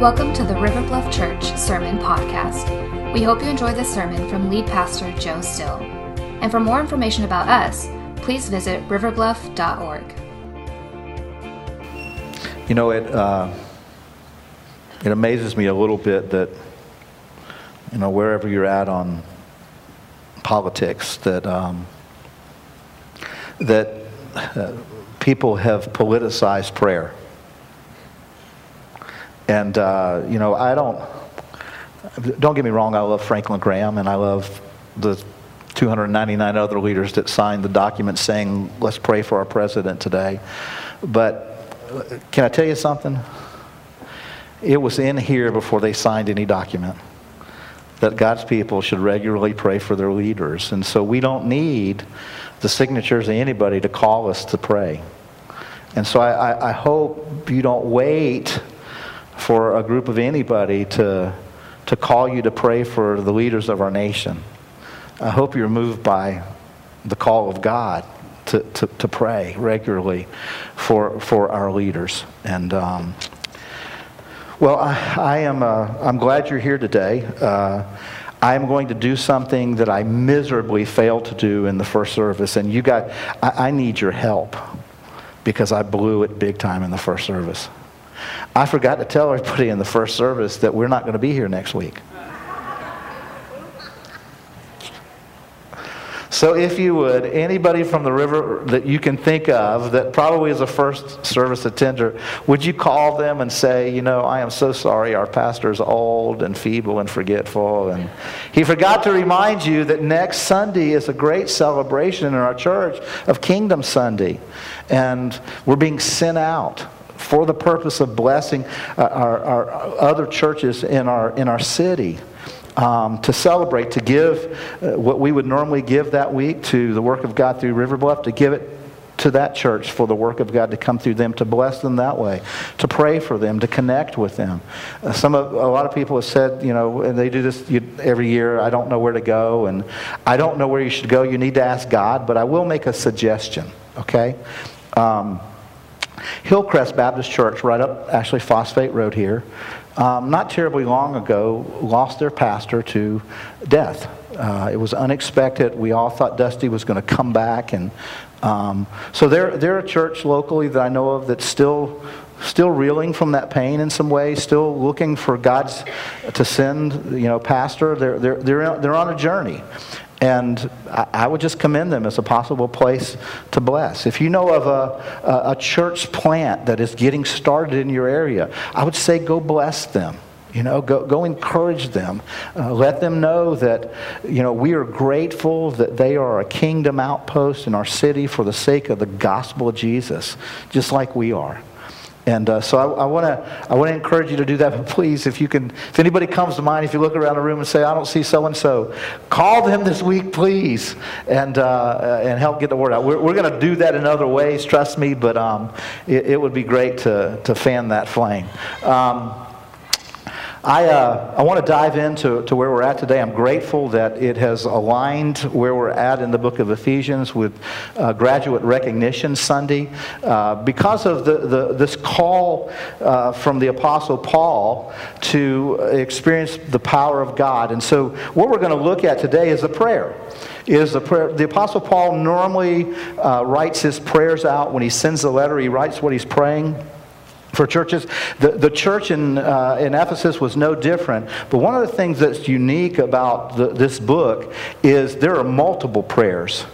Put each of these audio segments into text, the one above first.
Welcome to the River Bluff Church Sermon Podcast. We hope you enjoy this sermon from lead pastor Joe Still. And for more information about us, please visit riverbluff.org. You know, it, uh, it amazes me a little bit that, you know, wherever you're at on politics, that, um, that uh, people have politicized prayer. And, uh, you know, I don't, don't get me wrong, I love Franklin Graham and I love the 299 other leaders that signed the document saying, let's pray for our president today. But can I tell you something? It was in here before they signed any document that God's people should regularly pray for their leaders. And so we don't need the signatures of anybody to call us to pray. And so I, I, I hope you don't wait for a group of anybody to, to call you to pray for the leaders of our nation. I hope you're moved by the call of God to, to, to pray regularly for, for our leaders. And, um, well, I, I am, uh, I'm glad you're here today. Uh, I am going to do something that I miserably failed to do in the first service, and you got, I, I need your help because I blew it big time in the first service. I forgot to tell everybody in the first service that we're not going to be here next week. So, if you would, anybody from the river that you can think of that probably is a first service attender, would you call them and say, You know, I am so sorry, our pastor is old and feeble and forgetful. And he forgot to remind you that next Sunday is a great celebration in our church of Kingdom Sunday. And we're being sent out for the purpose of blessing uh, our, our other churches in our, in our city. Um, to celebrate, to give uh, what we would normally give that week to the work of God through River Bluff, to give it to that church for the work of God to come through them, to bless them that way, to pray for them, to connect with them. Uh, some of, a lot of people have said, you know, and they do this every year, I don't know where to go, and I don't know where you should go. You need to ask God, but I will make a suggestion, okay? Um, Hillcrest Baptist Church, right up actually Phosphate Road here, um, not terribly long ago, lost their pastor to death. Uh, it was unexpected. We all thought Dusty was going to come back, and um, so they're they're a church locally that I know of that's still still reeling from that pain in some ways, still looking for God's to send you know pastor. They're they're they're they're on a journey, and I would just commend them as a possible place to bless. If you know of a, a, church plant that is getting started in your area, I would say go bless them. You know, go, go encourage them. Uh, let them know that, you know, we are grateful that they are a kingdom outpost in our city for the sake of the gospel of Jesus, just like we are. And uh, so I want to I encourage you to do that. But please, if you can, if anybody comes to mind, if you look around the room and say, "I don't see so and so," call them this week, please, and uh, and help get the word out. We're, we're going to do that in other ways, trust me. But um, it, it, would be great to to fan that flame. Um, I, uh, I want to dive into to where we're at today. I'm grateful that it has aligned where we're at in the book of Ephesians with uh, Graduate Recognition Sunday. Uh, because of the, the, this call uh, from the Apostle Paul to experience the power of God. And so, what we're going to look at today is a prayer is the prayer. The Apostle Paul normally uh, writes his prayers out when he sends a letter. He writes what he's praying for churches. The, the church in, uh, in Ephesus was no different. But one of the things that's unique about the, this book is there are multiple prayers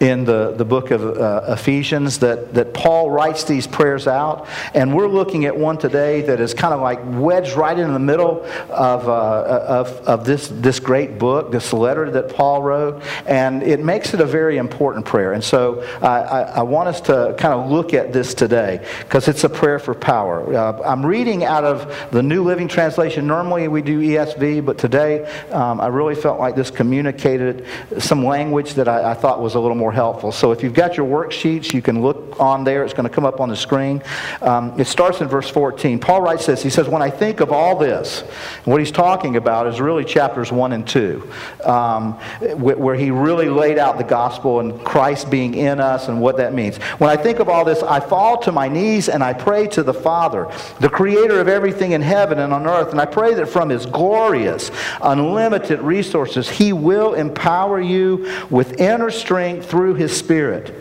in the, the book of uh, Ephesians that, that Paul writes these prayers out. And we're looking at one today that is kind of like wedged right in the middle of, uh, of, of this, this great book, this letter that Paul wrote. And it makes it a very important prayer. And so I, I, I want us to kind of look at this today because it's a prayer for power. Uh, I'm reading out of the New Living Translation. Normally we do ESV, but today um, I really felt like this communicated some language that I, I thought was a little more more helpful. So if you've got your worksheets, you can look on there. It's going to come up on the screen. Um, it starts in verse 14. Paul writes this. He says, When I think of all this, what he's talking about is really chapters 1 and 2, um, where he really laid out the gospel and Christ being in us and what that means. When I think of all this, I fall to my knees and I pray to the Father, the creator of everything in heaven and on earth, and I pray that from his glorious, unlimited resources, he will empower you with inner strength through his Spirit.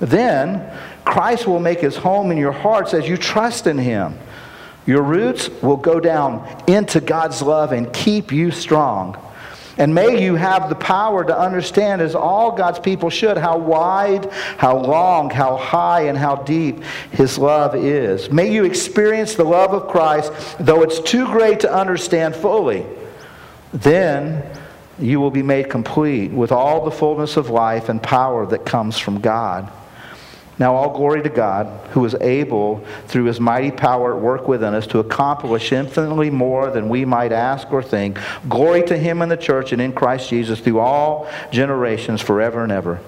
Then Christ will make his home in your hearts as you trust in him. Your roots will go down into God's love and keep you strong. And may you have the power to understand, as all God's people should, how wide, how long, how high, and how deep His love is. May you experience the love of Christ, though it's too great to understand fully. Then you will be made complete with all the fullness of life and power that comes from God. Now, all glory to God, who is able, through his mighty power at work within us, to accomplish infinitely more than we might ask or think. Glory to him in the church and in Christ Jesus through all generations, forever and ever.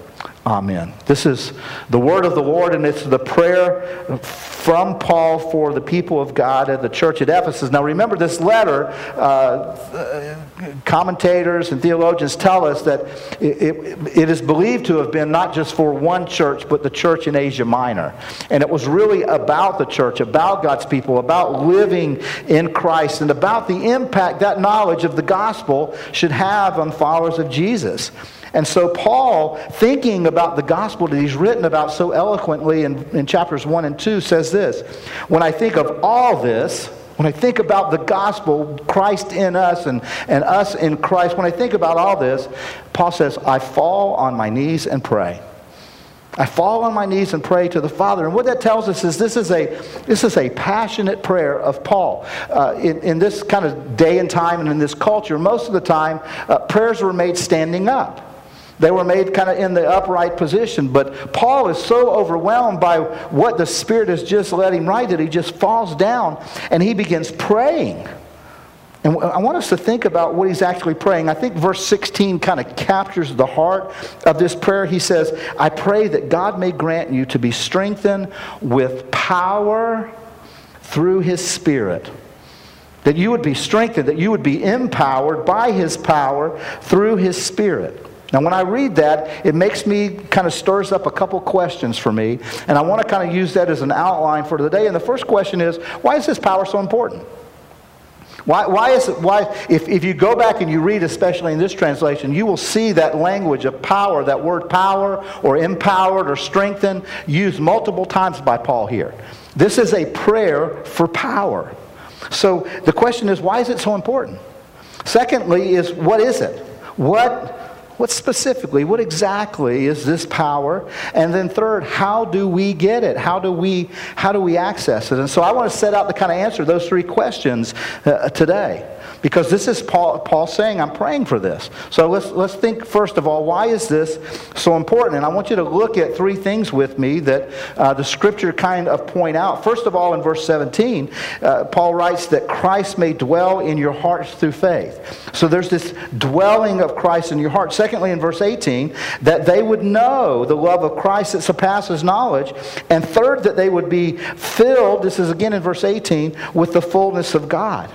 Amen. This is the word of the Lord, and it's the prayer from Paul for the people of God at the church at Ephesus. Now, remember, this letter, uh, commentators and theologians tell us that it, it, it is believed to have been not just for one church, but the church in Asia Minor. And it was really about the church, about God's people, about living in Christ, and about the impact that knowledge of the gospel should have on followers of Jesus. And so, Paul, thinking about the gospel that he's written about so eloquently in, in chapters 1 and 2, says this When I think of all this, when I think about the gospel, Christ in us and, and us in Christ, when I think about all this, Paul says, I fall on my knees and pray. I fall on my knees and pray to the Father. And what that tells us is this is a, this is a passionate prayer of Paul. Uh, in, in this kind of day and time and in this culture, most of the time, uh, prayers were made standing up. They were made kind of in the upright position. But Paul is so overwhelmed by what the Spirit has just let him write that he just falls down and he begins praying. And I want us to think about what he's actually praying. I think verse 16 kind of captures the heart of this prayer. He says, I pray that God may grant you to be strengthened with power through his Spirit. That you would be strengthened, that you would be empowered by his power through his Spirit. Now, when I read that, it makes me kind of stirs up a couple questions for me, and I want to kind of use that as an outline for today. And the first question is why is this power so important? Why, why is it, why, if, if you go back and you read, especially in this translation, you will see that language of power, that word power or empowered or strengthened, used multiple times by Paul here. This is a prayer for power. So the question is, why is it so important? Secondly, is what is it? What what specifically, what exactly is this power? And then third, how do we get it? How do we, how do we access it? And so I want to set out to kind of answer those three questions uh, today. Because this is Paul, Paul saying, I'm praying for this. So let's, let's think first of all, why is this so important? And I want you to look at three things with me that uh, the scripture kind of point out. First of all, in verse 17, uh, Paul writes that Christ may dwell in your hearts through faith. So there's this dwelling of Christ in your heart. Secondly, in verse 18, that they would know the love of Christ that surpasses knowledge. And third, that they would be filled, this is again in verse 18, with the fullness of God.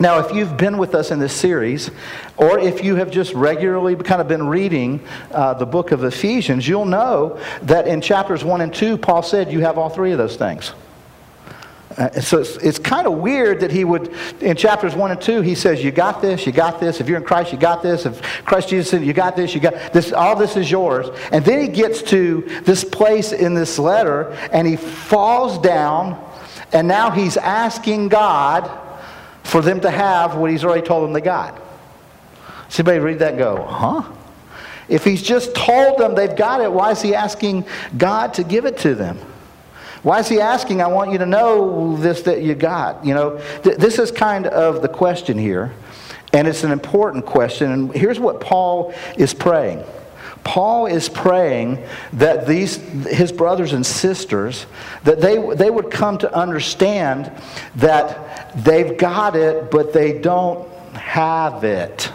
Now, if you've been with us in this series, or if you have just regularly kind of been reading uh, the book of Ephesians, you'll know that in chapters 1 and 2, Paul said you have all three of those things. Uh, so it's, it's kind of weird that he would, in chapters 1 and 2, he says, You got this, you got this. If you're in Christ, you got this. If Christ Jesus said, You got this, you got this. All this is yours. And then he gets to this place in this letter, and he falls down, and now he's asking God for them to have what he's already told them they got. Somebody read that go, huh? If he's just told them they've got it, why is he asking God to give it to them? Why is he asking, I want you to know this that you got? You know, th- this is kind of the question here, and it's an important question. And here's what Paul is praying. Paul is praying that these his brothers and sisters that they they would come to understand that they've got it but they don't have it.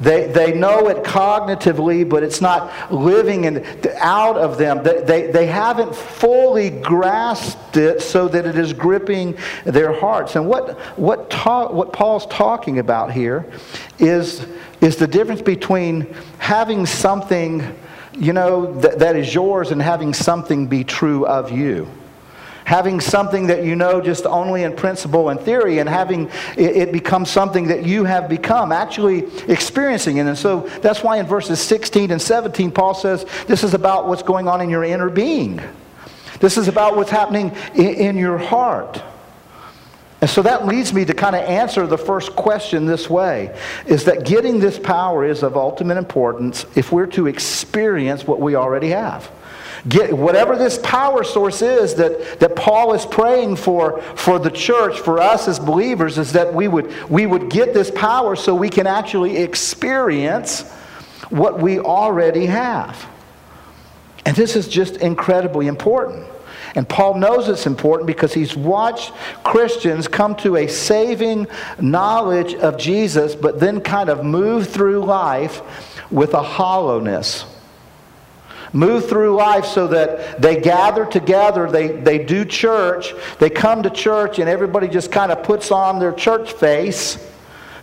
They, they know it cognitively, but it's not living in, out of them. They, they, they haven't fully grasped it so that it is gripping their hearts. And what, what, ta- what Paul's talking about here is, is the difference between having something, you know, that, that is yours and having something be true of you having something that you know just only in principle and theory and having it, becomes something that you have become actually experiencing. It and so that's why in verses 16 and 17 paul says this is about what's going on in your inner being. This is about what's happening in, in your heart. And so that leads me to kind of answer the first question this way is that getting this power is of ultimate importance if we're to experience what we already have Get, whatever this power source is that, that Paul is praying for for the church, for us as believers, is that we would, we would get this power so we can actually experience what we already have. And this is just incredibly important. And Paul knows it's important because he's watched Christians come to a saving knowledge of Jesus, but then kind of move through life with a hollowness move through life so that they gather together, they, they do church, they come to church, and everybody just kind of puts on their church face.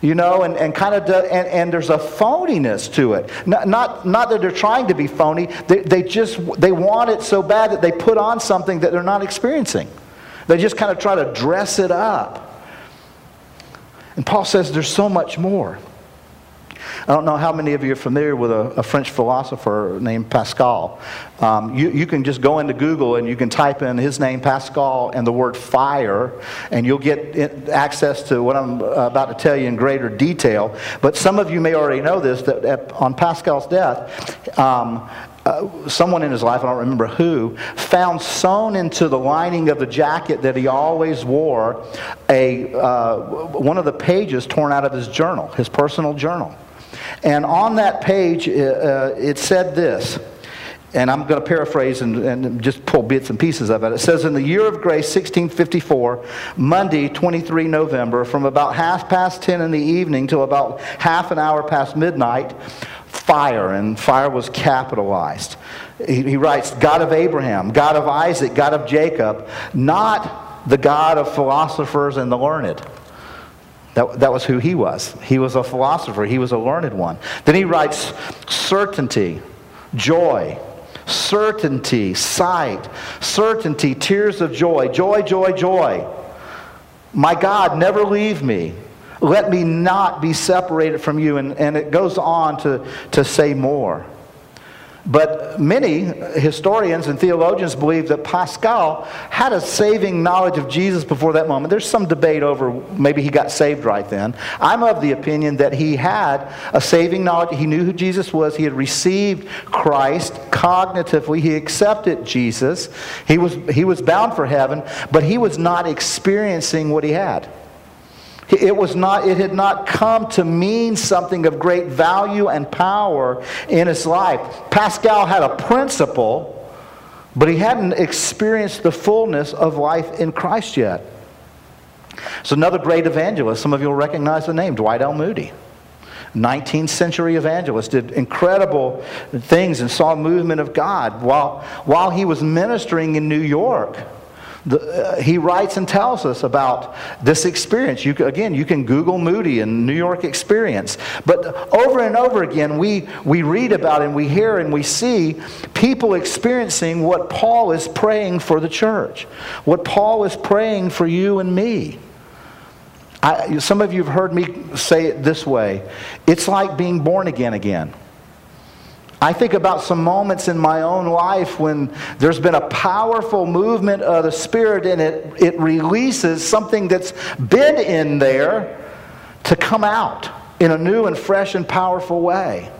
You know, and, and kind of, do, and, and there's a phoniness to it. Not, not, not that they're trying to be phony, they, they just, they want it so bad that they put on something that they're not experiencing. They just kind of try to dress it up. And Paul says there's so much more. I don't know how many of you are familiar with a, a French philosopher named Pascal. Um, you, you can just go into Google and you can type in his name, Pascal, and the word fire, and you'll get access to what I'm about to tell you in greater detail. But some of you may already know this that on Pascal's death, um, uh, someone in his life, I don't remember who, found sewn into the lining of the jacket that he always wore a, uh, one of the pages torn out of his journal, his personal journal. And on that page, uh, uh, it said this, and I'm going to paraphrase and, and, just pull bits and pieces of it. It says, In the year of grace, 1654, Monday, 23 November, from about half past 10 in the evening till about half an hour past midnight, fire, and fire was capitalized. He, he writes, God of Abraham, God of Isaac, God of Jacob, not the God of philosophers and the learned. That, that was who he was. He was a philosopher, he was a learned one. Then he writes certainty, joy, certainty, sight, certainty, tears of joy, joy, joy, joy. My God, never leave me. Let me not be separated from you. And, and it goes on to, to say more. But many historians and theologians believe that Pascal had a saving knowledge of Jesus before that moment. There's some debate over maybe he got saved right then. I'm of the opinion that he had a saving knowledge. He knew who Jesus was. He had received Christ cognitively. He accepted Jesus. He was, he was bound for heaven, but he was not experiencing what he had. It, was not, it had not come to mean something of great value and power in his life. Pascal had a principle, but he hadn't experienced the fullness of life in Christ yet. So, another great evangelist, some of you will recognize the name, Dwight L. Moody. 19th century evangelist, did incredible things and saw movement of God while, while he was ministering in New York. The, uh, he writes and tells us about this experience. You, again, you can Google Moody and New York experience. But over and over again, we, we read about and we hear and we see people experiencing what Paul is praying for the church, what Paul is praying for you and me. I, some of you have heard me say it this way it's like being born again again. I think about some moments in my own life when there's been a powerful movement of the Spirit and it, it releases something that's been in there to come out in a new and fresh and powerful way.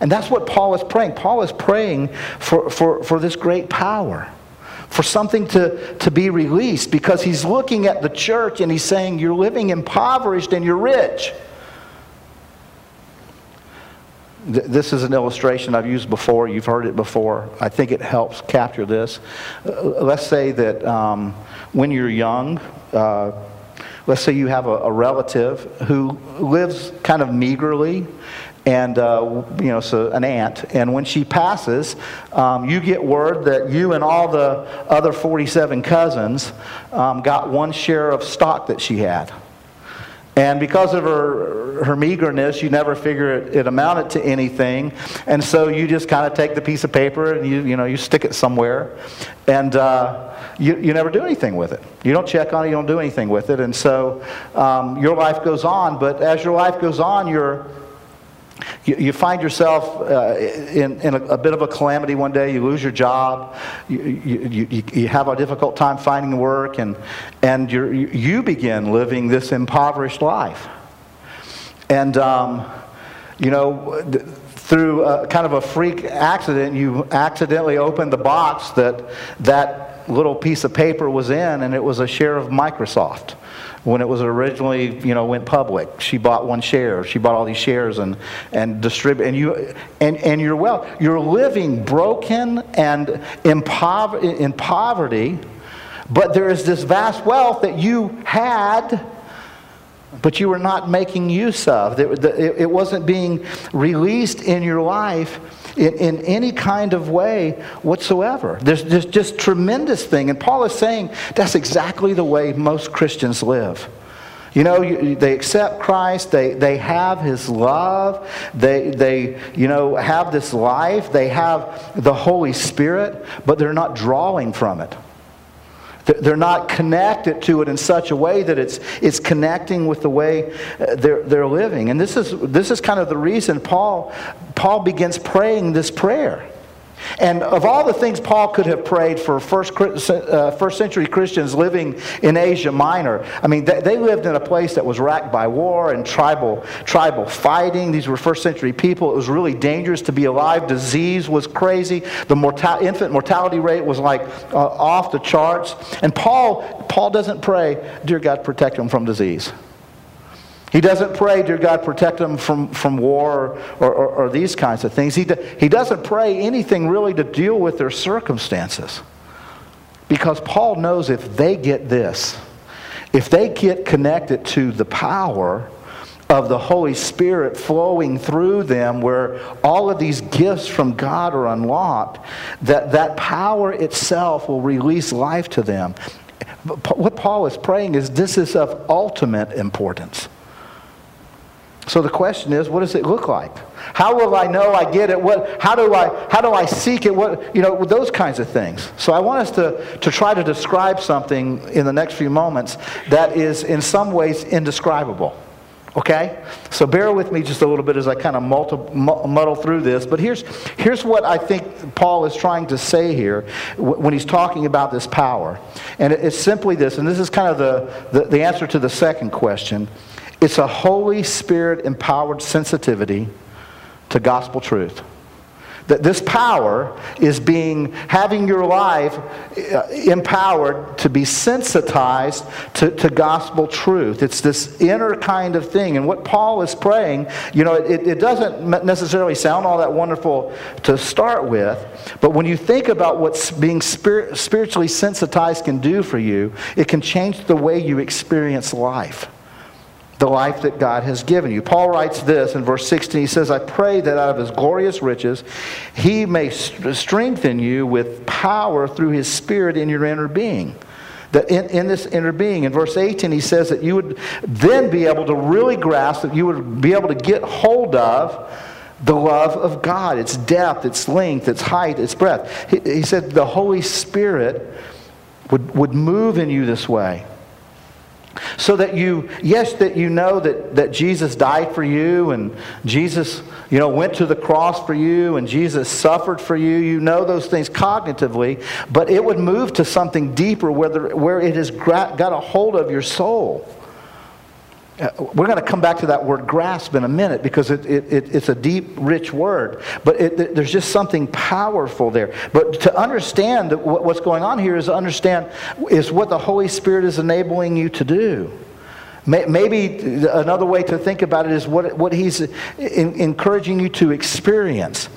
And that's what Paul is praying. Paul is praying for, for, for this great power, for something to, to be released because he's looking at the church and he's saying, You're living impoverished and you're rich. This is an illustration I've used before. You've heard it before. I think it helps capture this. Uh, let's say that um, when you're young, uh, let's say you have a, a, relative who lives kind of meagerly, and uh, you know, so an aunt. And when she passes, um, you get word that you and all the other 47 cousins um, got one share of stock that she had. And because of her, her meagerness, you never figure it, it amounted to anything. And so you just kind of take the piece of paper and you, you, know, you stick it somewhere. And uh, you, you never do anything with it. You don't check on it, you don't do anything with it. And so um, your life goes on. But as your life goes on, you're you, you find yourself uh, in, in a, a, bit of a calamity one day. You lose your job. You, you, you, you have a difficult time finding work, and, and you you begin living this impoverished life. And, um, you know, through a, kind of a freak accident, you accidentally opened the box that that little piece of paper was in, and it was a share of Microsoft when it was originally, you know, went public. She bought one share. She bought all these shares and, and distribute. And, you, and, and you're well. You're living broken and in, pov- in poverty, but there is this vast wealth that you had but you were not making use of. It wasn't being released in your life in, in any kind of way whatsoever. There's, there's just tremendous thing. And Paul is saying that's exactly the way most Christians live. You know, you, they accept Christ. They, they have His love. They, they, you know, have this life. They have the Holy Spirit, but they're not drawing from it. They're not connected to it in such a way that it's, it's connecting with the way uh, they're, they're living. And this is, this is kind of the reason Paul, Paul begins praying this prayer. And of all the things Paul could have prayed for first, uh, first century Christians living in Asia Minor, I mean, they, they, lived in a place that was racked by war and tribal, tribal fighting. These were first century people. It was really dangerous to be alive. Disease was crazy. The infant mortality rate was like uh, off the charts. And Paul, Paul doesn't pray, Dear God, protect them from disease. He doesn't pray, Dear God, protect them from, from war or, or, or these kinds of things. He, do, he doesn't pray anything really to deal with their circumstances. Because Paul knows if they get this, if they get connected to the power of the Holy Spirit flowing through them, where all of these gifts from God are unlocked, that that power itself will release life to them. What Paul is praying is this is of ultimate importance. So the question is, what does it look like? How will I know I get it? What, how, do I, how do I seek it? What, you know, those kinds of things. So I want us to, to try to describe something in the next few moments that is in some ways indescribable. Okay? So bear with me just a little bit as I kind of muddle through this. But here's, here's what I think Paul is trying to say here when he's talking about this power. And it's simply this, and this is kind of the, the, the answer to the second question. It's a Holy Spirit empowered sensitivity to gospel truth. That this power is being, having your life uh, empowered to be sensitized to, to gospel truth. It's this inner kind of thing. And what Paul is praying, you know, it, it doesn't necessarily sound all that wonderful to start with, but when you think about what being spirit, spiritually sensitized can do for you, it can change the way you experience life the life that God has given you. Paul writes this in verse 16. He says, I pray that out of his glorious riches he may strengthen you with power through his spirit in your inner being. That in, in this inner being. In verse 18, he says that you would then be able to really grasp, that you would be able to get hold of the love of God, its depth, its length, its height, its breadth. He, he said the Holy Spirit would, would move in you this way. So that you, yes, that you know that, that Jesus died for you and Jesus, you know, went to the cross for you and Jesus suffered for you. You know those things cognitively, but it would move to something deeper where, where it has got a hold of your soul. Uh, we're going to come back to that word grasp in a minute because it, it, it, it's a deep, rich word. But there's just something powerful there. But to understand what, what's going on here is to understand is what the Holy Spirit is enabling you to do. Maybe another way to think about it is what, what He's in, encouraging you to experience.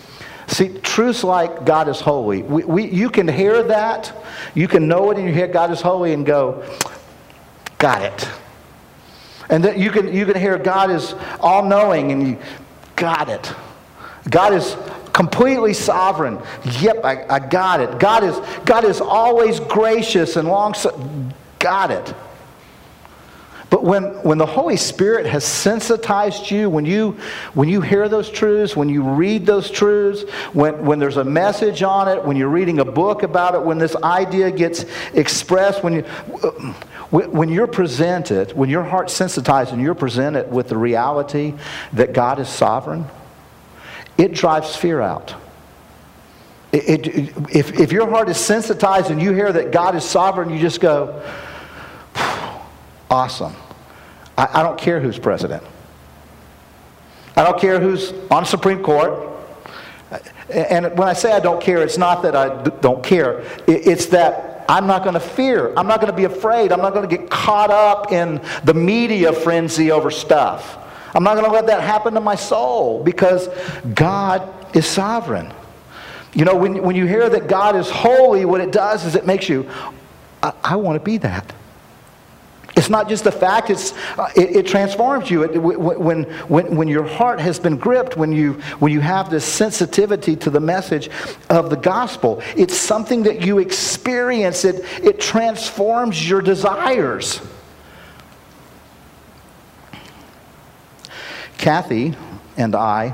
See, truths like God is holy. We, we, you can hear that, you can know it, and you hear God is holy and go, got it. And that you can, you can hear God is all knowing and you, got it. God is completely sovereign. Yep, I, I got it. God is, God is always gracious and long. Got it. But when, when the Holy Spirit has sensitized you, when you, when you hear those truths, when you read those truths, when, when there's a message on it, when you're reading a book about it, when this idea gets expressed, when, you, when you're presented, when your heart's sensitized and you're presented with the reality that God is sovereign, it drives fear out. It, it, if, if your heart is sensitized and you hear that God is sovereign, you just go, awesome. I, I don't care who's president. I don't care who's on Supreme Court. And when I say I don't care, it's not that I don't care. It's that I'm not going to fear. I'm not going to be afraid. I'm not going to get caught up in the media frenzy over stuff. I'm not going to let that happen to my soul because God is sovereign. You know, when, when you hear that God is holy, what it does is it makes you, I, I want to be that. It's not just the fact, it's, uh, it, it, transforms you. It, when, when, when your heart has been gripped, when you, when you have this sensitivity to the message of the gospel, it's something that you experience. It, it transforms your desires. Kathy and I,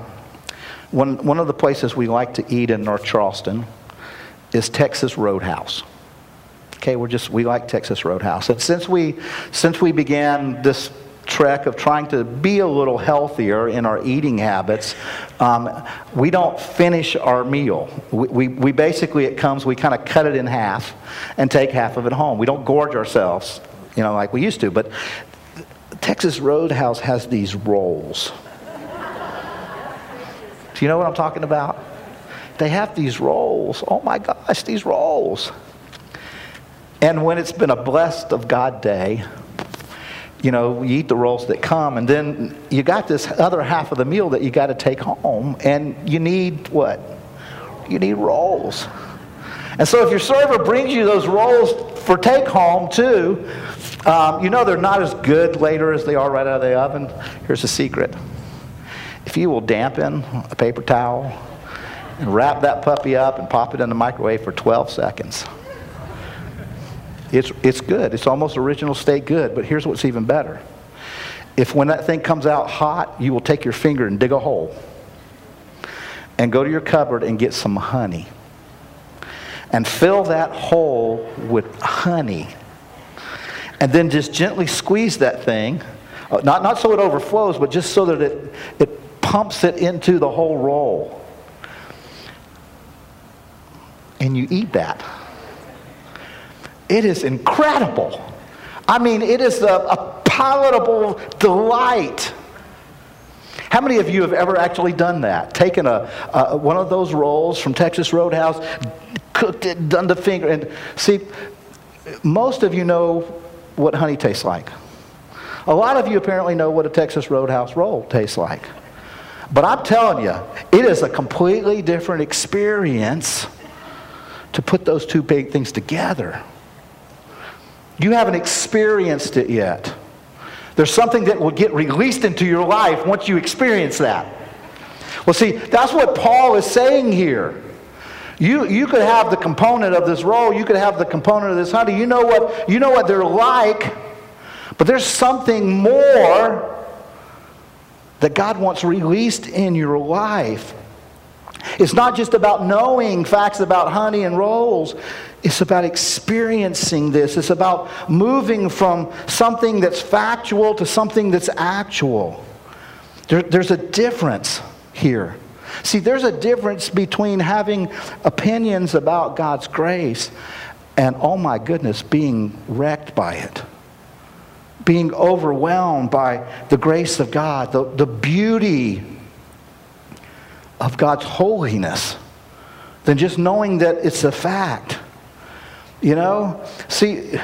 one, one of the places we like to eat in North Charleston is Texas Roadhouse. Okay, we're just, we like Texas Roadhouse. And since we, since we began this trek of trying to be a little healthier in our eating habits, um, we don't finish our meal. We, we, we basically, it comes, we kind of cut it in half and take half of it home. We don't gorge ourselves, you know, like we used to. But Texas Roadhouse has these rolls. Do you know what I'm talking about? They have these rolls. Oh my gosh, these rolls. And when it's been a blessed of God day, you know, you eat the rolls that come, and then you got this other half of the meal that you got to take home, and you need what? You need rolls. And so if your server brings you those rolls for take home too, um, you know they're not as good later as they are right out of the oven. Here's a secret. If you will dampen a paper towel and wrap that puppy up and pop it in the microwave for 12 seconds, it's, it's good. It's almost original state good. But here's what's even better. If when that thing comes out hot, you will take your finger and dig a hole and go to your cupboard and get some honey and fill that hole with honey and then just gently squeeze that thing uh, not, not so it overflows but just so that it, it pumps it into the whole roll and you eat that it is incredible. I mean, it is a, a palatable delight. How many of you have ever actually done that? Taken a, a, one of those rolls from Texas Roadhouse, cooked it, done the finger, and see, most of you know what honey tastes like. A lot of you apparently know what a Texas Roadhouse roll tastes like. But I'm telling you, it is a completely different experience to put those two big things together. You haven't experienced it yet. There's something that will get released into your life once you experience that. Well, see, that's what Paul is saying here. You, you could have the component of this roll, you could have the component of this honey. You know what, you know what they're like, but there's something more that God wants released in your life. It's not just about knowing facts about honey and rolls. It's about experiencing this. It's about moving from something that's factual to something that's actual. There, there's a difference here. See, there's a difference between having opinions about God's grace and, oh my goodness, being wrecked by it. Being overwhelmed by the grace of God, the, the beauty of God's holiness, than just knowing that it's a fact. You know? See,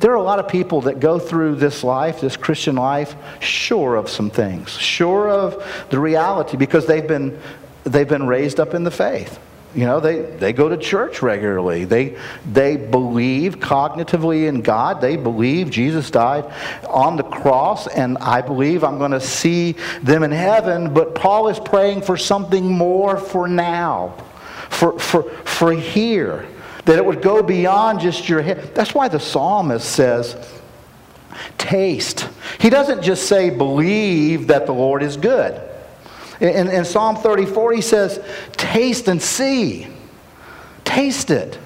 there are a lot of people that go through this life, this Christian life, sure of some things, sure of the reality because they've been, they've been raised up in the faith. You know, they, they go to church regularly. They, they believe cognitively in God. They believe Jesus died on the cross, and I believe I'm going to see them in heaven. But Paul is praying for something more for now, for, for, for here, that it would go beyond just your head. That's why the psalmist says, taste. He doesn't just say, believe that the Lord is good. In, in Psalm 34, he says, Taste and see. Taste it.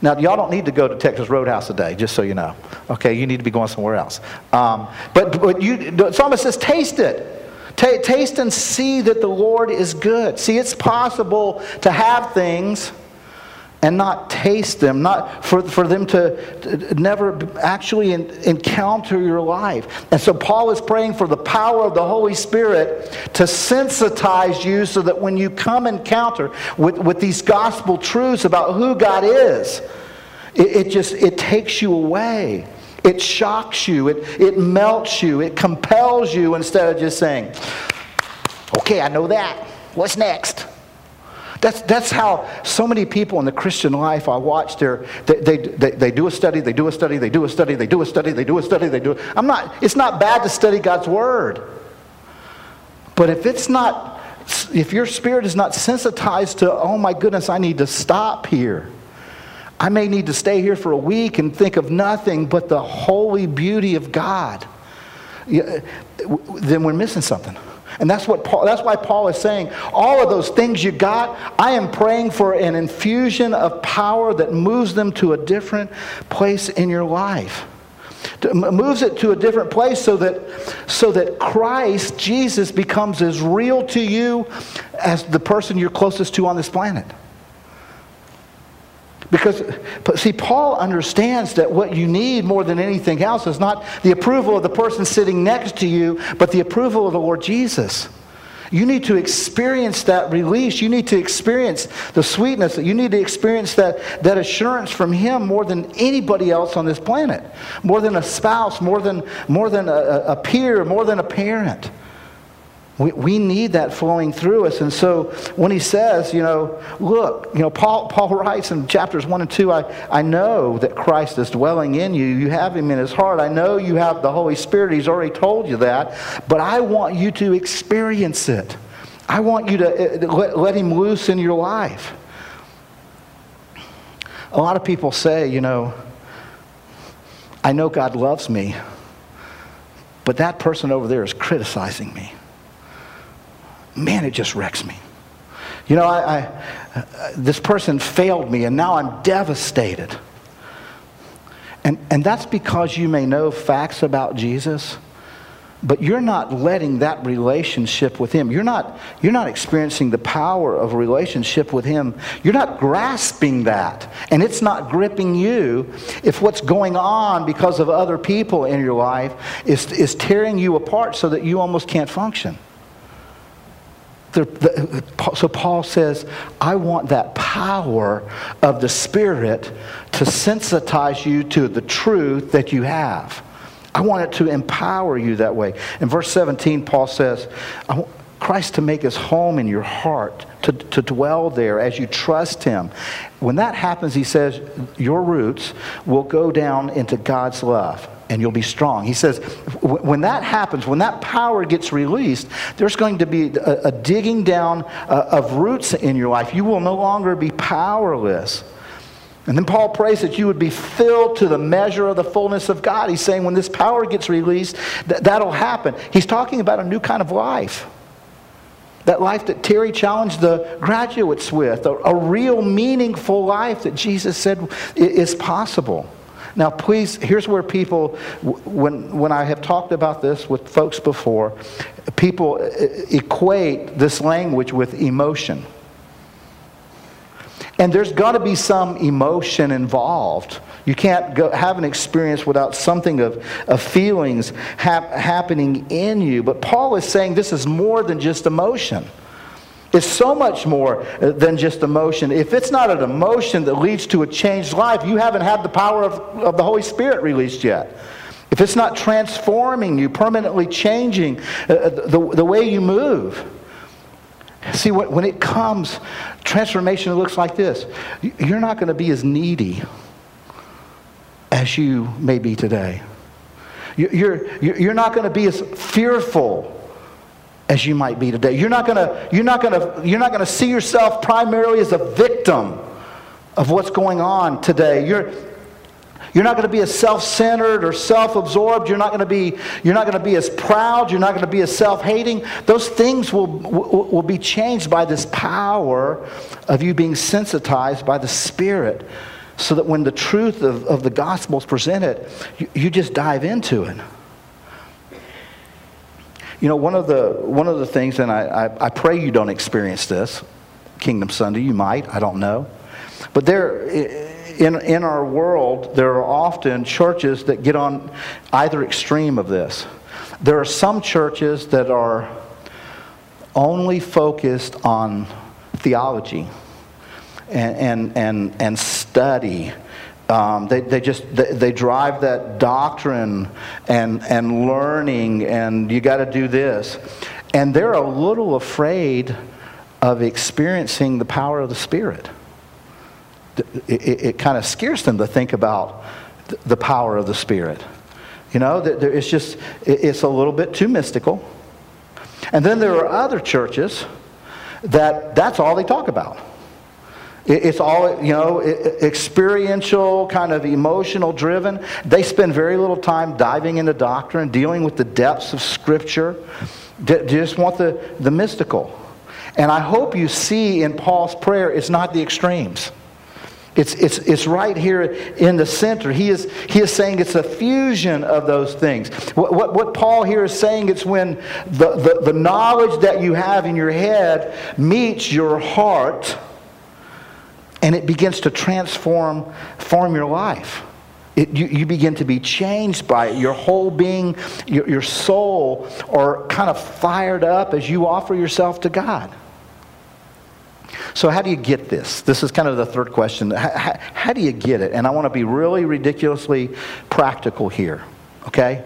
Now, y'all don't need to go to Texas Roadhouse today, just so you know. Okay, you need to be going somewhere else. Um, but but you, the psalmist says, Taste it. T- taste and see that the Lord is good. See, it's possible to have things and not taste them, not for, for them to, never actually in, encounter your life. And so Paul is praying for the power of the Holy Spirit to sensitize you so that when you come encounter with, with these gospel truths about who God is, it, it just it takes you away. It shocks you, it, it melts you, it compels you instead of just saying, okay, I know that. What's next? That's, that's how so many people in the Christian life I watch they, they, they, they, do a study, they do a study, they do a study, they do a study, they do a study, they do it. I'm not, it's not bad to study God's Word. But if it's not, if your spirit is not sensitized to, oh my goodness, I need to stop here. I may need to stay here for a week and think of nothing but the holy beauty of God. Then we're missing something. And that's, what Paul, that's why Paul is saying, all of those things you got, I am praying for an infusion of power that moves them to a different place in your life. Moves it to a different place so that, so that Christ, Jesus, becomes as real to you as the person you're closest to on this planet. Because, see, Paul understands that what you need more than anything else is not the approval of the person sitting next to you, but the approval of the Lord Jesus. You need to experience that release. You need to experience the sweetness. You need to experience that, that assurance from Him more than anybody else on this planet, more than a spouse, more than, more than a, a peer, more than a parent. We, we need that flowing through us. And so when he says, you know, look, you know, Paul, Paul writes in chapters 1 and 2, I, I know that Christ is dwelling in you. You have him in his heart. I know you have the Holy Spirit. He's already told you that. But I want you to experience it. I want you to uh, let, let him loose in your life. A lot of people say, you know, I know God loves me, but that person over there is criticizing me man, it just wrecks me. You know, I, I uh, this person failed me, and now I'm devastated. And, and that's because you may know facts about Jesus, but you're not letting that relationship with Him. You're not, you're not experiencing the power of a relationship with Him. You're not grasping that, and it's not gripping you if what's going on because of other people in your life is, is tearing you apart so that you almost can't function. The, the, so Paul says, I want that power of the Spirit to sensitize you to the truth that you have. I want it to empower you that way. In verse 17, Paul says, I want Christ to make his home in your heart, to, to dwell there as you trust him. When that happens, he says, your roots will go down into God's love and you'll be strong. He says, when that happens, when that power gets released, there's going to be a, a digging down uh, of roots in your life. You will no longer be powerless. And then Paul prays that you would be filled to the measure of the fullness of God. He's saying when this power gets released, th- that'll happen. He's talking about a new kind of life. That life that Terry challenged the graduates with, a, a real meaningful life that Jesus said is possible. Now, please, here's where people, when, when I have talked about this with folks before, people equate this language with emotion. And there's got to be some emotion involved. You can't go, have an experience without something of, of feelings hap, happening in you. But Paul is saying this is more than just emotion. It's so much more uh, than just emotion. If it's not an emotion that leads to a changed life, you haven't had the power of, of the Holy Spirit released yet. If it's not transforming you, permanently changing uh, uh the, the way you move, See, when it comes, transformation looks like this. You're not going to be as needy as you may be today. You're, you're not going to be as fearful as you might be today. You're not to, you're not to, you're not to see yourself primarily as a victim of what's going on today. You're, you're not going to be as self-centered or self-absorbed. You're not going to be, you're not going to be as proud. You're not going to be as self-hating. Those things will, will, will be changed by this power of you being sensitized by the Spirit so that when the truth of, of the gospel is presented, you, you just dive into it. You know, one of the, one of the things, and I, I, I pray you don't experience this, Kingdom Sunday, you might, I don't know. But there, in, in our world, there are often churches that get on either extreme of this. There are some churches that are only focused on theology and, and, and, and study. Um, they, they just they, they, drive that doctrine and, and learning and you got to do this and they're a little afraid of experiencing the power of the spirit it, it, it kind of scares them to think about the power of the Spirit. You know, it's just, it's a little bit too mystical. And then there are other churches that that's all they talk about. It's all, you know, experiential, kind of emotional driven. They spend very little time diving into doctrine, dealing with the depths of Scripture. They just want the, the mystical. And I hope you see in Paul's prayer, it's not the extremes. It's, it's, it's right here in the center. He is, he is saying it's a fusion of those things. What, what, what Paul here is saying, it's when the, the, the knowledge that you have in your head meets your heart and it begins to transform form your life. It, you, you, begin to be changed by it. Your whole being, your, your soul are kind of fired up as you offer yourself to God. So, how do you get this? This is kind of the third question. How, how do you get it? And I want to be really ridiculously practical here, okay?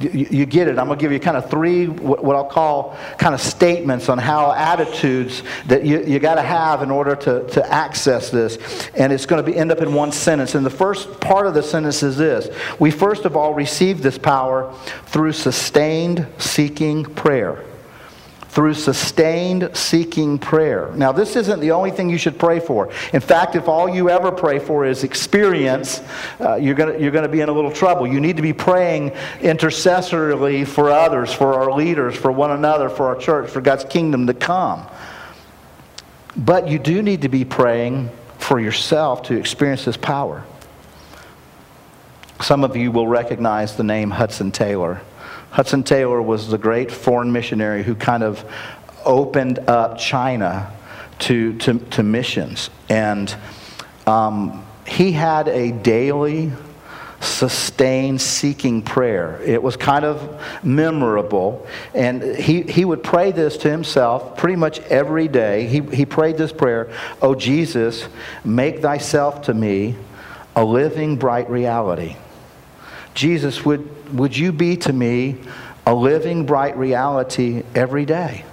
You, get it. I'm going to give you kind of three, what, what I'll call kind of statements on how attitudes that you, you got to have in order to, to access this. And it's going to be, end up in one sentence. And the first part of the sentence is this We first of all receive this power through sustained seeking prayer through sustained seeking prayer. Now, this isn't the only thing you should pray for. In fact, if all you ever pray for is experience, uh, you're going you're to be in a little trouble. You need to be praying intercessorily for others, for our leaders, for one another, for our church, for God's kingdom to come. But you do need to be praying for yourself to experience this power. Some of you will recognize the name Hudson Taylor. Hudson Taylor was the great foreign missionary who kind of opened up China to, to, to missions. And um, he had a daily, sustained seeking prayer. It was kind of memorable. And he, he would pray this to himself pretty much every day. He, he prayed this prayer Oh, Jesus, make thyself to me a living, bright reality. Jesus, would, would you be to me a living, bright reality every day?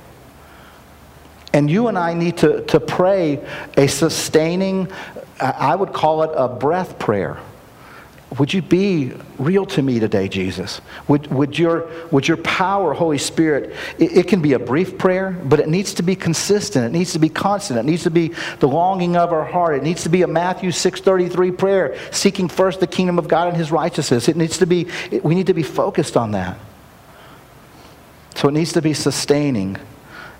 And you and I need to, to pray a sustaining, I would call it a breath prayer. Would you be real to me today, Jesus? Would, would, your, would your power, Holy Spirit, it, it, can be a brief prayer, but it needs to be consistent. It needs to be constant. It needs to be the longing of our heart. It needs to be a Matthew 6.33 prayer, seeking first the kingdom of God and his righteousness. It needs to be, it, we need to be focused on that. So it needs to be sustaining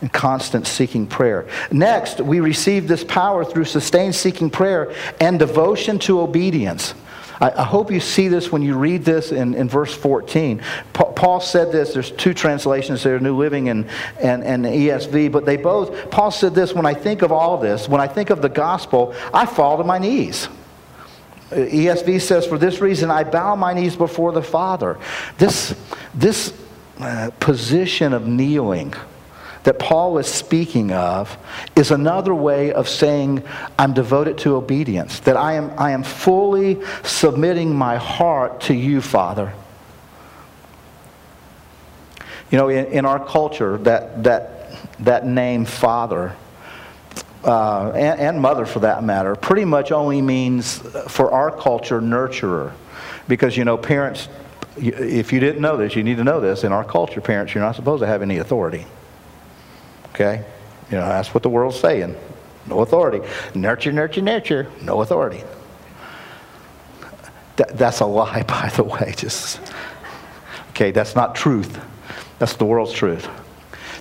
and constant seeking prayer. Next, we receive this power through sustained seeking prayer and devotion to obedience. I, I hope you see this when you read this in, in verse 14. Pa- Paul said this, there's two translations there, New Living and, and, and ESV, but they both, Paul said this, when I think of all this, when I think of the gospel, I fall to my knees. ESV says, For this reason I bow my knees before the Father. This, this uh, position of kneeling that Paul is speaking of is another way of saying, I'm devoted to obedience, that I am, I am fully submitting my heart to you, Father. You know, in, in our culture, that, that that name father, uh, and, and mother for that matter, pretty much only means, for our culture, nurturer. Because, you know, parents, if you didn't know this, you need to know this. In our culture, parents, you're not supposed to have any authority. Okay? You know, that's what the world's saying. No authority. Nurture, nurture, nurture. No authority. That, that's a lie, by the way. Just okay. That's not truth. That's the world's truth.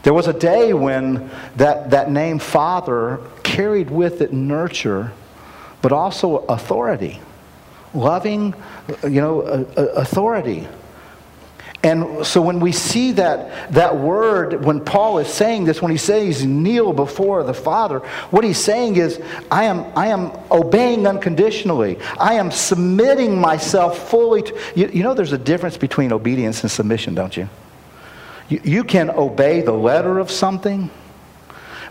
There was a day when that, that name Father carried with it nurture, but also authority, loving, you know, authority. And so when we see that, that word, when Paul is saying this, when he says kneel before the Father, what he's saying is, I am, I am obeying unconditionally. I am submitting myself fully to. You, you know, there's a difference between obedience and submission, don't you? you? You can obey the letter of something,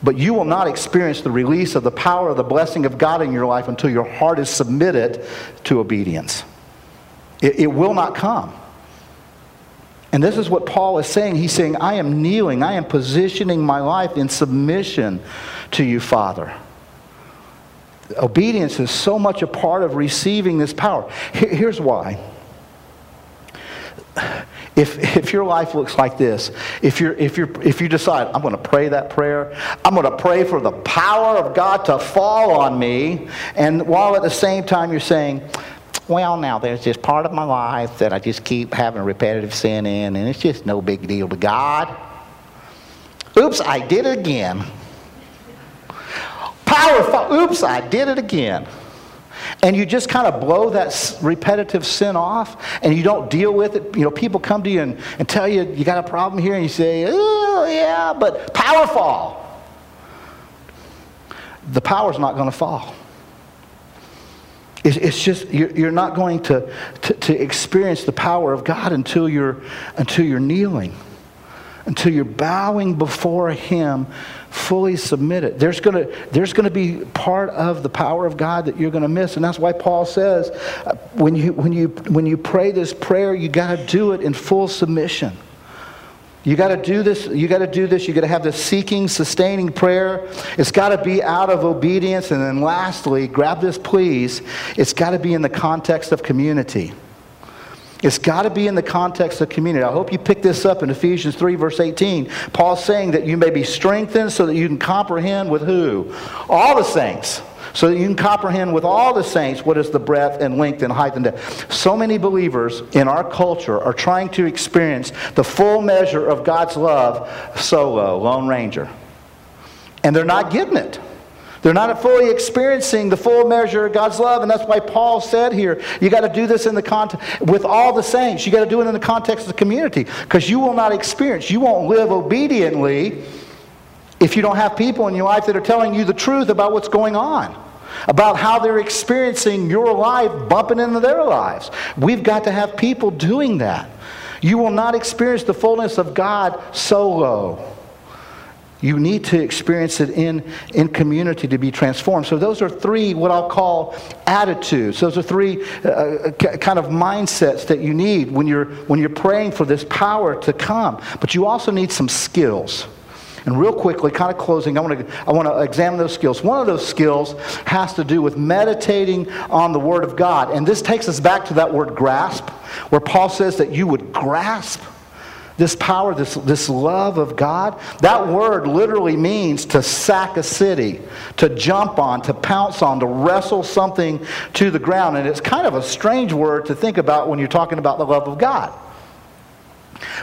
but you will not experience the release of the power of the blessing of God in your life until your heart is submitted to obedience. It, it will not come. And this is what Paul is saying. He's saying, I am kneeling, I am positioning my life in submission to you, Father. Obedience is so much a part of receiving this power. Here's why. If, if your life looks like this, if, you're, if, you're, if you decide, I'm going to pray that prayer, I'm going to pray for the power of God to fall on me, and while at the same time you're saying, well, now there's this part of my life that I just keep having repetitive sin in, and it's just no big deal to God. Oops, I did it again. Powerful. Oops, I did it again. And you just kind of blow that repetitive sin off and you don't deal with it. You know, people come to you and, and tell you you got a problem here, and you say, oh, yeah, but power fall. The power's not going to fall. It's just, you're not going to, to, to, experience the power of God until you're, until you're kneeling, until you're bowing before Him, fully submitted. There's going to, there's to be part of the power of God that you're going to miss. And that's why Paul says uh, when, you, when, you, when you pray this prayer, you got to do it in full submission. You got to do this. You got to do this. You got to have this seeking, sustaining prayer. It's got to be out of obedience. And then lastly, grab this, please. It's got to be in the context of community. It's got to be in the context of community. I hope you pick this up in Ephesians 3, verse 18. Paul's saying that you may be strengthened so that you can comprehend with who? All the saints so that you can comprehend with all the saints what is the breadth and length and height and depth. So many believers in our culture are trying to experience the full measure of God's love solo, Lone Ranger. And they're not getting it. They're not fully experiencing the full measure of God's love, and that's why Paul said here, you got to do this in the context with all the saints. You got to do it in the context of the community, because you will not experience, you won't live obediently if you don't have people in your life that are telling you the truth about what's going on about how they're experiencing your life bumping into their lives. We've got to have people doing that. You will not experience the fullness of God solo. You need to experience it in, in community to be transformed. So, those are three, what I'll call attitudes. Those are three uh, uh kind of mindsets that you need when you're, when you're praying for this power to come. But you also need some skills. And real quickly, kind of closing, I want to I want to examine those skills. One of those skills has to do with meditating on the Word of God, and this takes us back to that word grasp, where Paul says that you would grasp this power, this, this love of God. That word literally means to sack a city, to jump on, to pounce on, to wrestle something to the ground. And it's kind of a strange word to think about when you're talking about the love of God.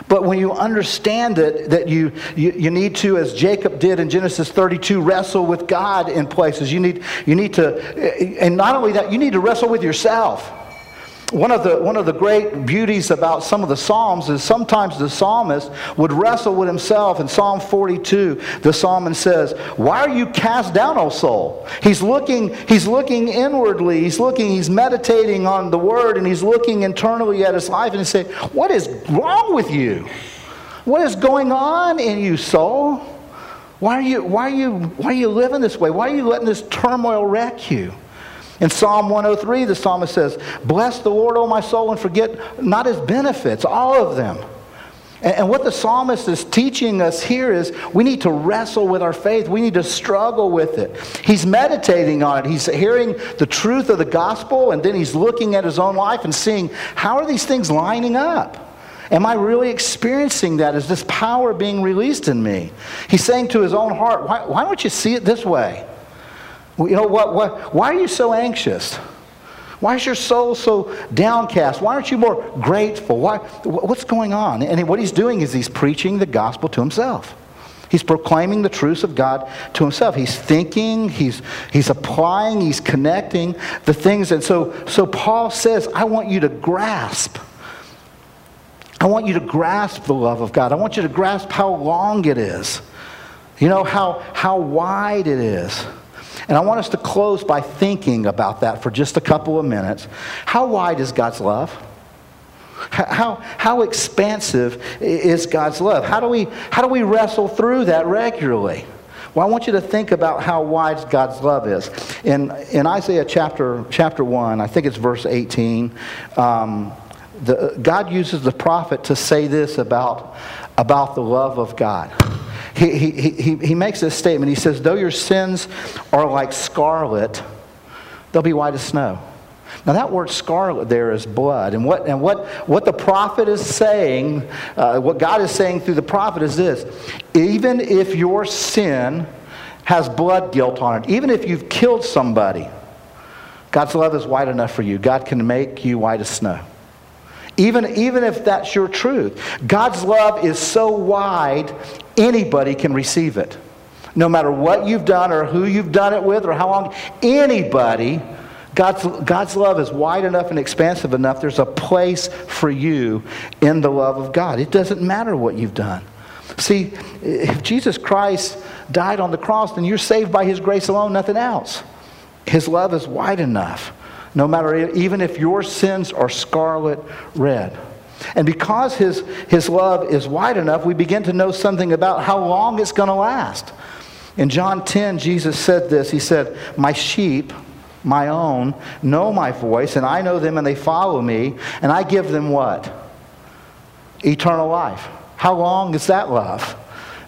But when you understand it, that you, you, you, need to, as Jacob did in Genesis 32, wrestle with God in places, you need, you need to, and not only that, you need to wrestle with yourself. One of, the, one of the great beauties about some of the Psalms is sometimes the psalmist would wrestle with himself. In Psalm 42, the psalmist says, Why are you cast down, O soul? He's looking, he's looking inwardly, he's looking, he's meditating on the word, and he's looking internally at his life and he's saying, What is wrong with you? What is going on in you, soul? Why are you, why are you, why are you living this way? Why are you letting this turmoil wreck you? In Psalm 103, the psalmist says, Bless the Lord, O my soul, and forget not his benefits, all of them. And, what the psalmist is teaching us here is we need to wrestle with our faith. We need to struggle with it. He's meditating on it. He's hearing the truth of the gospel, and then he's looking at his own life and seeing how are these things lining up? Am I really experiencing that? Is this power being released in me? He's saying to his own heart, why, why don't you see it this way? You know, what, what, why are you so anxious? Why is your soul so downcast? Why aren't you more grateful? Why, what's going on? And what he's doing is he's preaching the gospel to himself. He's proclaiming the truths of God to himself. He's thinking, he's, he's applying, he's connecting the things. And so, so Paul says, I want you to grasp. I want you to grasp the love of God. I want you to grasp how long it is. You know, how, how wide it is. And I want us to close by thinking about that for just a couple of minutes. How wide is God's love? How, how expansive is God's love? How do, we, how do we wrestle through that regularly? Well, I want you to think about how wide God's love is. In, in Isaiah chapter, chapter 1, I think it's verse 18, um, the, God uses the prophet to say this about, about the love of God he, he, he, makes this statement. He says, Though your sins are like scarlet, they'll be white as snow. Now, that word scarlet there is blood. And what, and what, what the prophet is saying, uh, what God is saying through the prophet is this even if your sin has blood guilt on it, even if you've killed somebody, God's love is white enough for you. God can make you white as snow. Even, even if that's your truth, God's love is so wide, Anybody can receive it. No matter what you've done or who you've done it with or how long, anybody, God's, God's love is wide enough and expansive enough. There's a place for you in the love of God. It doesn't matter what you've done. See, if Jesus Christ died on the cross, then you're saved by his grace alone, nothing else. His love is wide enough, no matter even if your sins are scarlet red. And because his, his love is wide enough, we begin to know something about how long it's going to last. In John 10, Jesus said this He said, My sheep, my own, know my voice, and I know them and they follow me, and I give them what? Eternal life. How long is that love?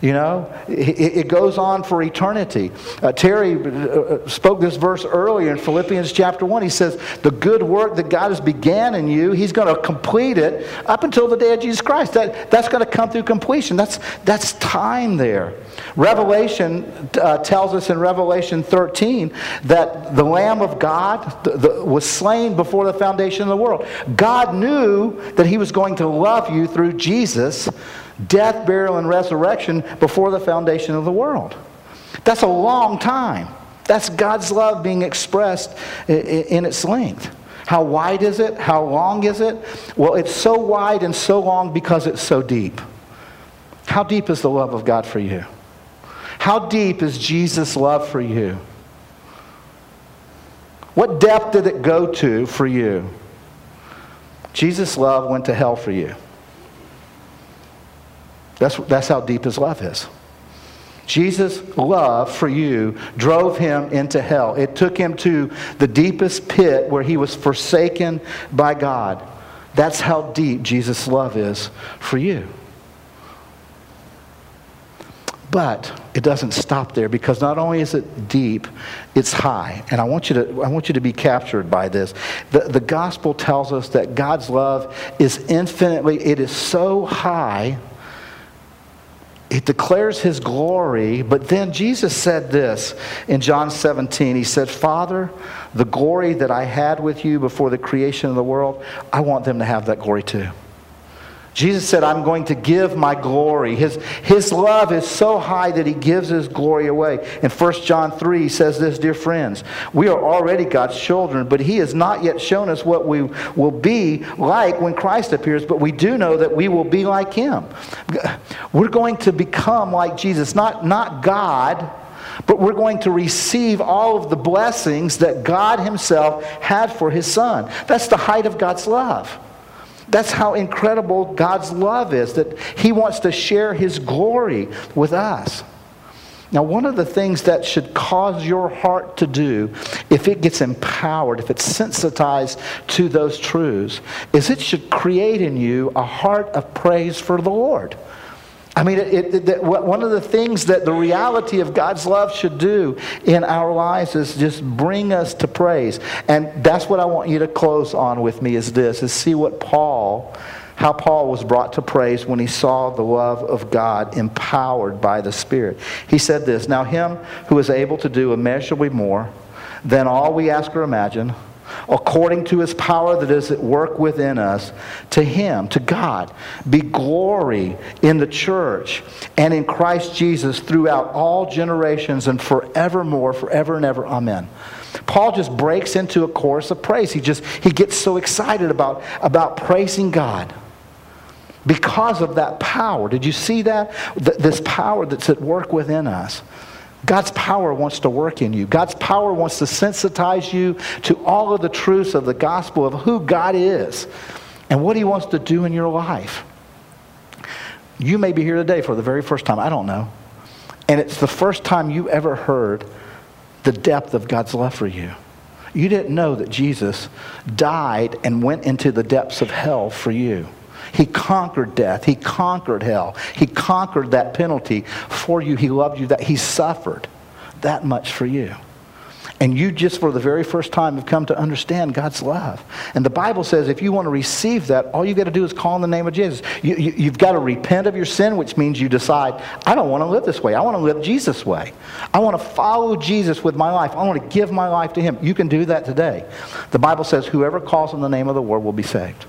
You know, it, it goes on for eternity. Uh, Terry uh, uh, spoke this verse earlier in Philippians chapter 1. He says, The good work that God has began in you, He's going to complete it up until the day of Jesus Christ. That, that's going to come through completion. That's, that's time there. Revelation uh, tells us in Revelation 13 that the Lamb of God was slain before the foundation of the world. God knew that He was going to love you through Jesus death, burial, and resurrection before the foundation of the world. That's a long time. That's God's love being expressed in its length. How wide is it? How long is it? Well, it's so wide and so long because it's so deep. How deep is the love of God for you? How deep is Jesus' love for you? What depth did it go to for you? Jesus' love went to hell for you. That's, that's how deep his love is. Jesus' love for you drove him into hell. It took him to the deepest pit where he was forsaken by God. That's how deep Jesus' love is for you. But it doesn't stop there because not only is it deep, it's high. And I want you to, I want you to be captured by this. The, the gospel tells us that God's love is infinitely, it is so high it declares his glory, but then Jesus said this in John 17. He said, Father, the glory that I had with you before the creation of the world, I want them to have that glory too. Jesus said, I'm going to give my glory. His, his love is so high that he gives his glory away. In 1 John 3, he says this, Dear friends, we are already God's children, but he has not yet shown us what we will be like when Christ appears, but we do know that we will be like him. We're going to become like Jesus, not, not God, but we're going to receive all of the blessings that God himself had for his son. That's the height of God's love. That's how incredible God's love is, that He wants to share His glory with us. Now, one of the things that should cause your heart to do, if it gets empowered, if it's sensitized to those truths, is it should create in you a heart of praise for the Lord. I mean, it, it, it, one of the things that the reality of God's love should do in our lives is just bring us to praise. And that's what I want you to close on with me is this, is see what Paul how Paul was brought to praise when he saw the love of God empowered by the Spirit. He said this Now, him who is able to do immeasurably more than all we ask or imagine, according to his power that is at work within us, to him, to God, be glory in the church and in Christ Jesus throughout all generations and forevermore, forever and ever. Amen. Paul just breaks into a chorus of praise. He just he gets so excited about, about praising God because of that power. Did you see that? This power that's at work within us. God's power wants to work in you. God's power wants to sensitize you to all of the truths of the gospel of who God is and what He wants to do in your life. You may be here today for the very first time. I don't know. And it's the first time you ever heard the depth of God's love for you. You didn't know that Jesus died and went into the depths of hell for you. He conquered death. He conquered hell. He conquered that penalty for you. He loved you that he suffered that much for you. And you just for the very first time have come to understand God's love. And the Bible says if you want to receive that, all you got to do is call on the name of Jesus. You, you, you've got to repent of your sin, which means you decide, I don't want to live this way. I want to live Jesus' way. I want to follow Jesus with my life. I want to give my life to Him. You can do that today. The Bible says whoever calls on the name of the Lord will be saved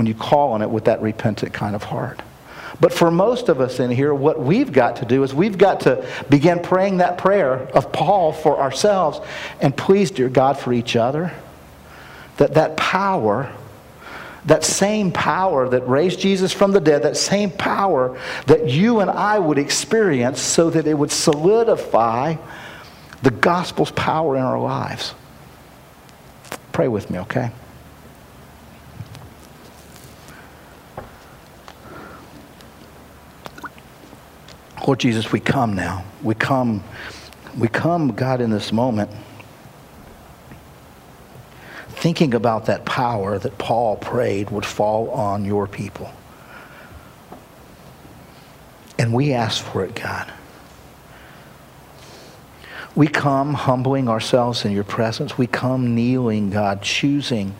when you call on it with that repentant kind of heart. But for most of us in here, what we've got to do is we've got to begin praying that prayer of Paul for ourselves and please, dear God, for each other. That that power, that same power that raised Jesus from the dead, that same power that you and I would experience so that it would solidify the gospel's power in our lives. Pray with me, okay? Lord Jesus, we come now. We come, we come, God, in this moment, thinking about that power that Paul prayed would fall on your people. And we ask for it, God. We come humbling ourselves in your presence. We come kneeling, God, choosing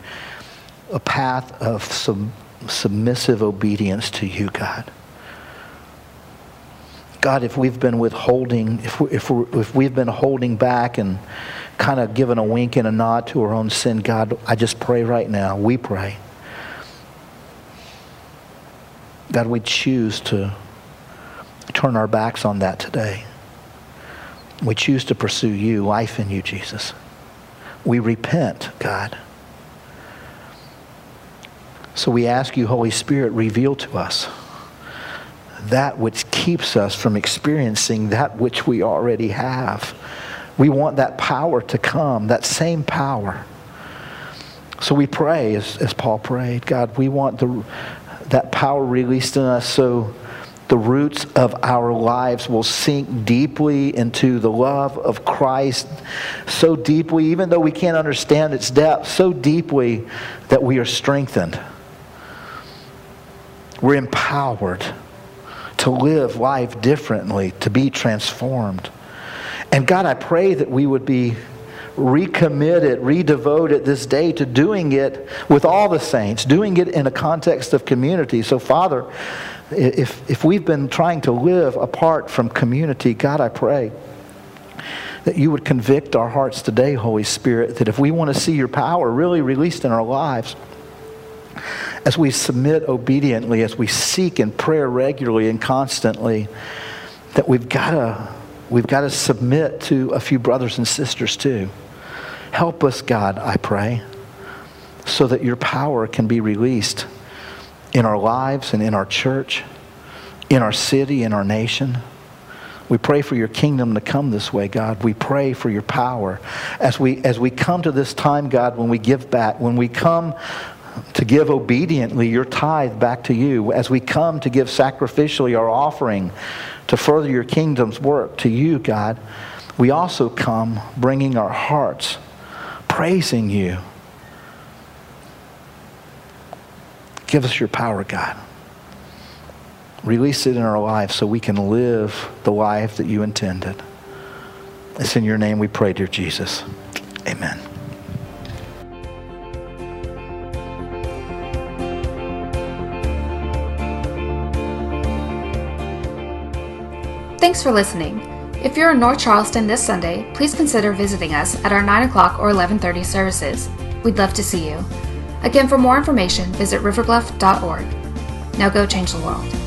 a path of sub- submissive obedience to you, God. God, if we've been withholding, if, we, if, if we've been holding back and kind of giving a wink and a nod to our own sin, God, I just pray right now, we pray. God, we choose to turn our backs on that today. We choose to pursue you, life in you, Jesus. We repent, God. So we ask you, Holy Spirit, reveal to us that which keeps us from experiencing that which we already have. We want that power to come, that same power. So we pray, as, as Paul prayed, God, we want the, that power released in us so the roots of our lives will sink deeply into the love of Christ, so deeply, even though we can't understand its depth, so deeply that we are strengthened. We're empowered to live life differently, to be transformed. And God, I pray that we would be recommitted, redevoted this day to doing it with all the saints, doing it in a context of community. So, Father, if, if we've been trying to live apart from community, God, I pray that you would convict our hearts today, Holy Spirit, that if we want to see your power really released in our lives, as we submit obediently, as we seek in prayer regularly and constantly, that we've got to we've got to submit to a few brothers and sisters too. Help us, God, I pray, so that your power can be released in our lives and in our church, in our city, in our nation. We pray for your kingdom to come this way, God. We pray for your power. As we, as we come to this time, God, when we give back, when we come to give obediently your tithe back to you as we come to give sacrificially our offering to further your kingdom's work to you, God, we also come bringing our hearts, praising you. Give us your power, God. Release it in our lives so we can live the life that you intended. It's in your name we pray, dear Jesus. Amen. Thanks for listening. If you're in North Charleston this Sunday, please consider visiting us at our 9 o'clock or 11.30 services. We'd love to see you. Again, for more information, visit riverbluff.org. Now go change the world.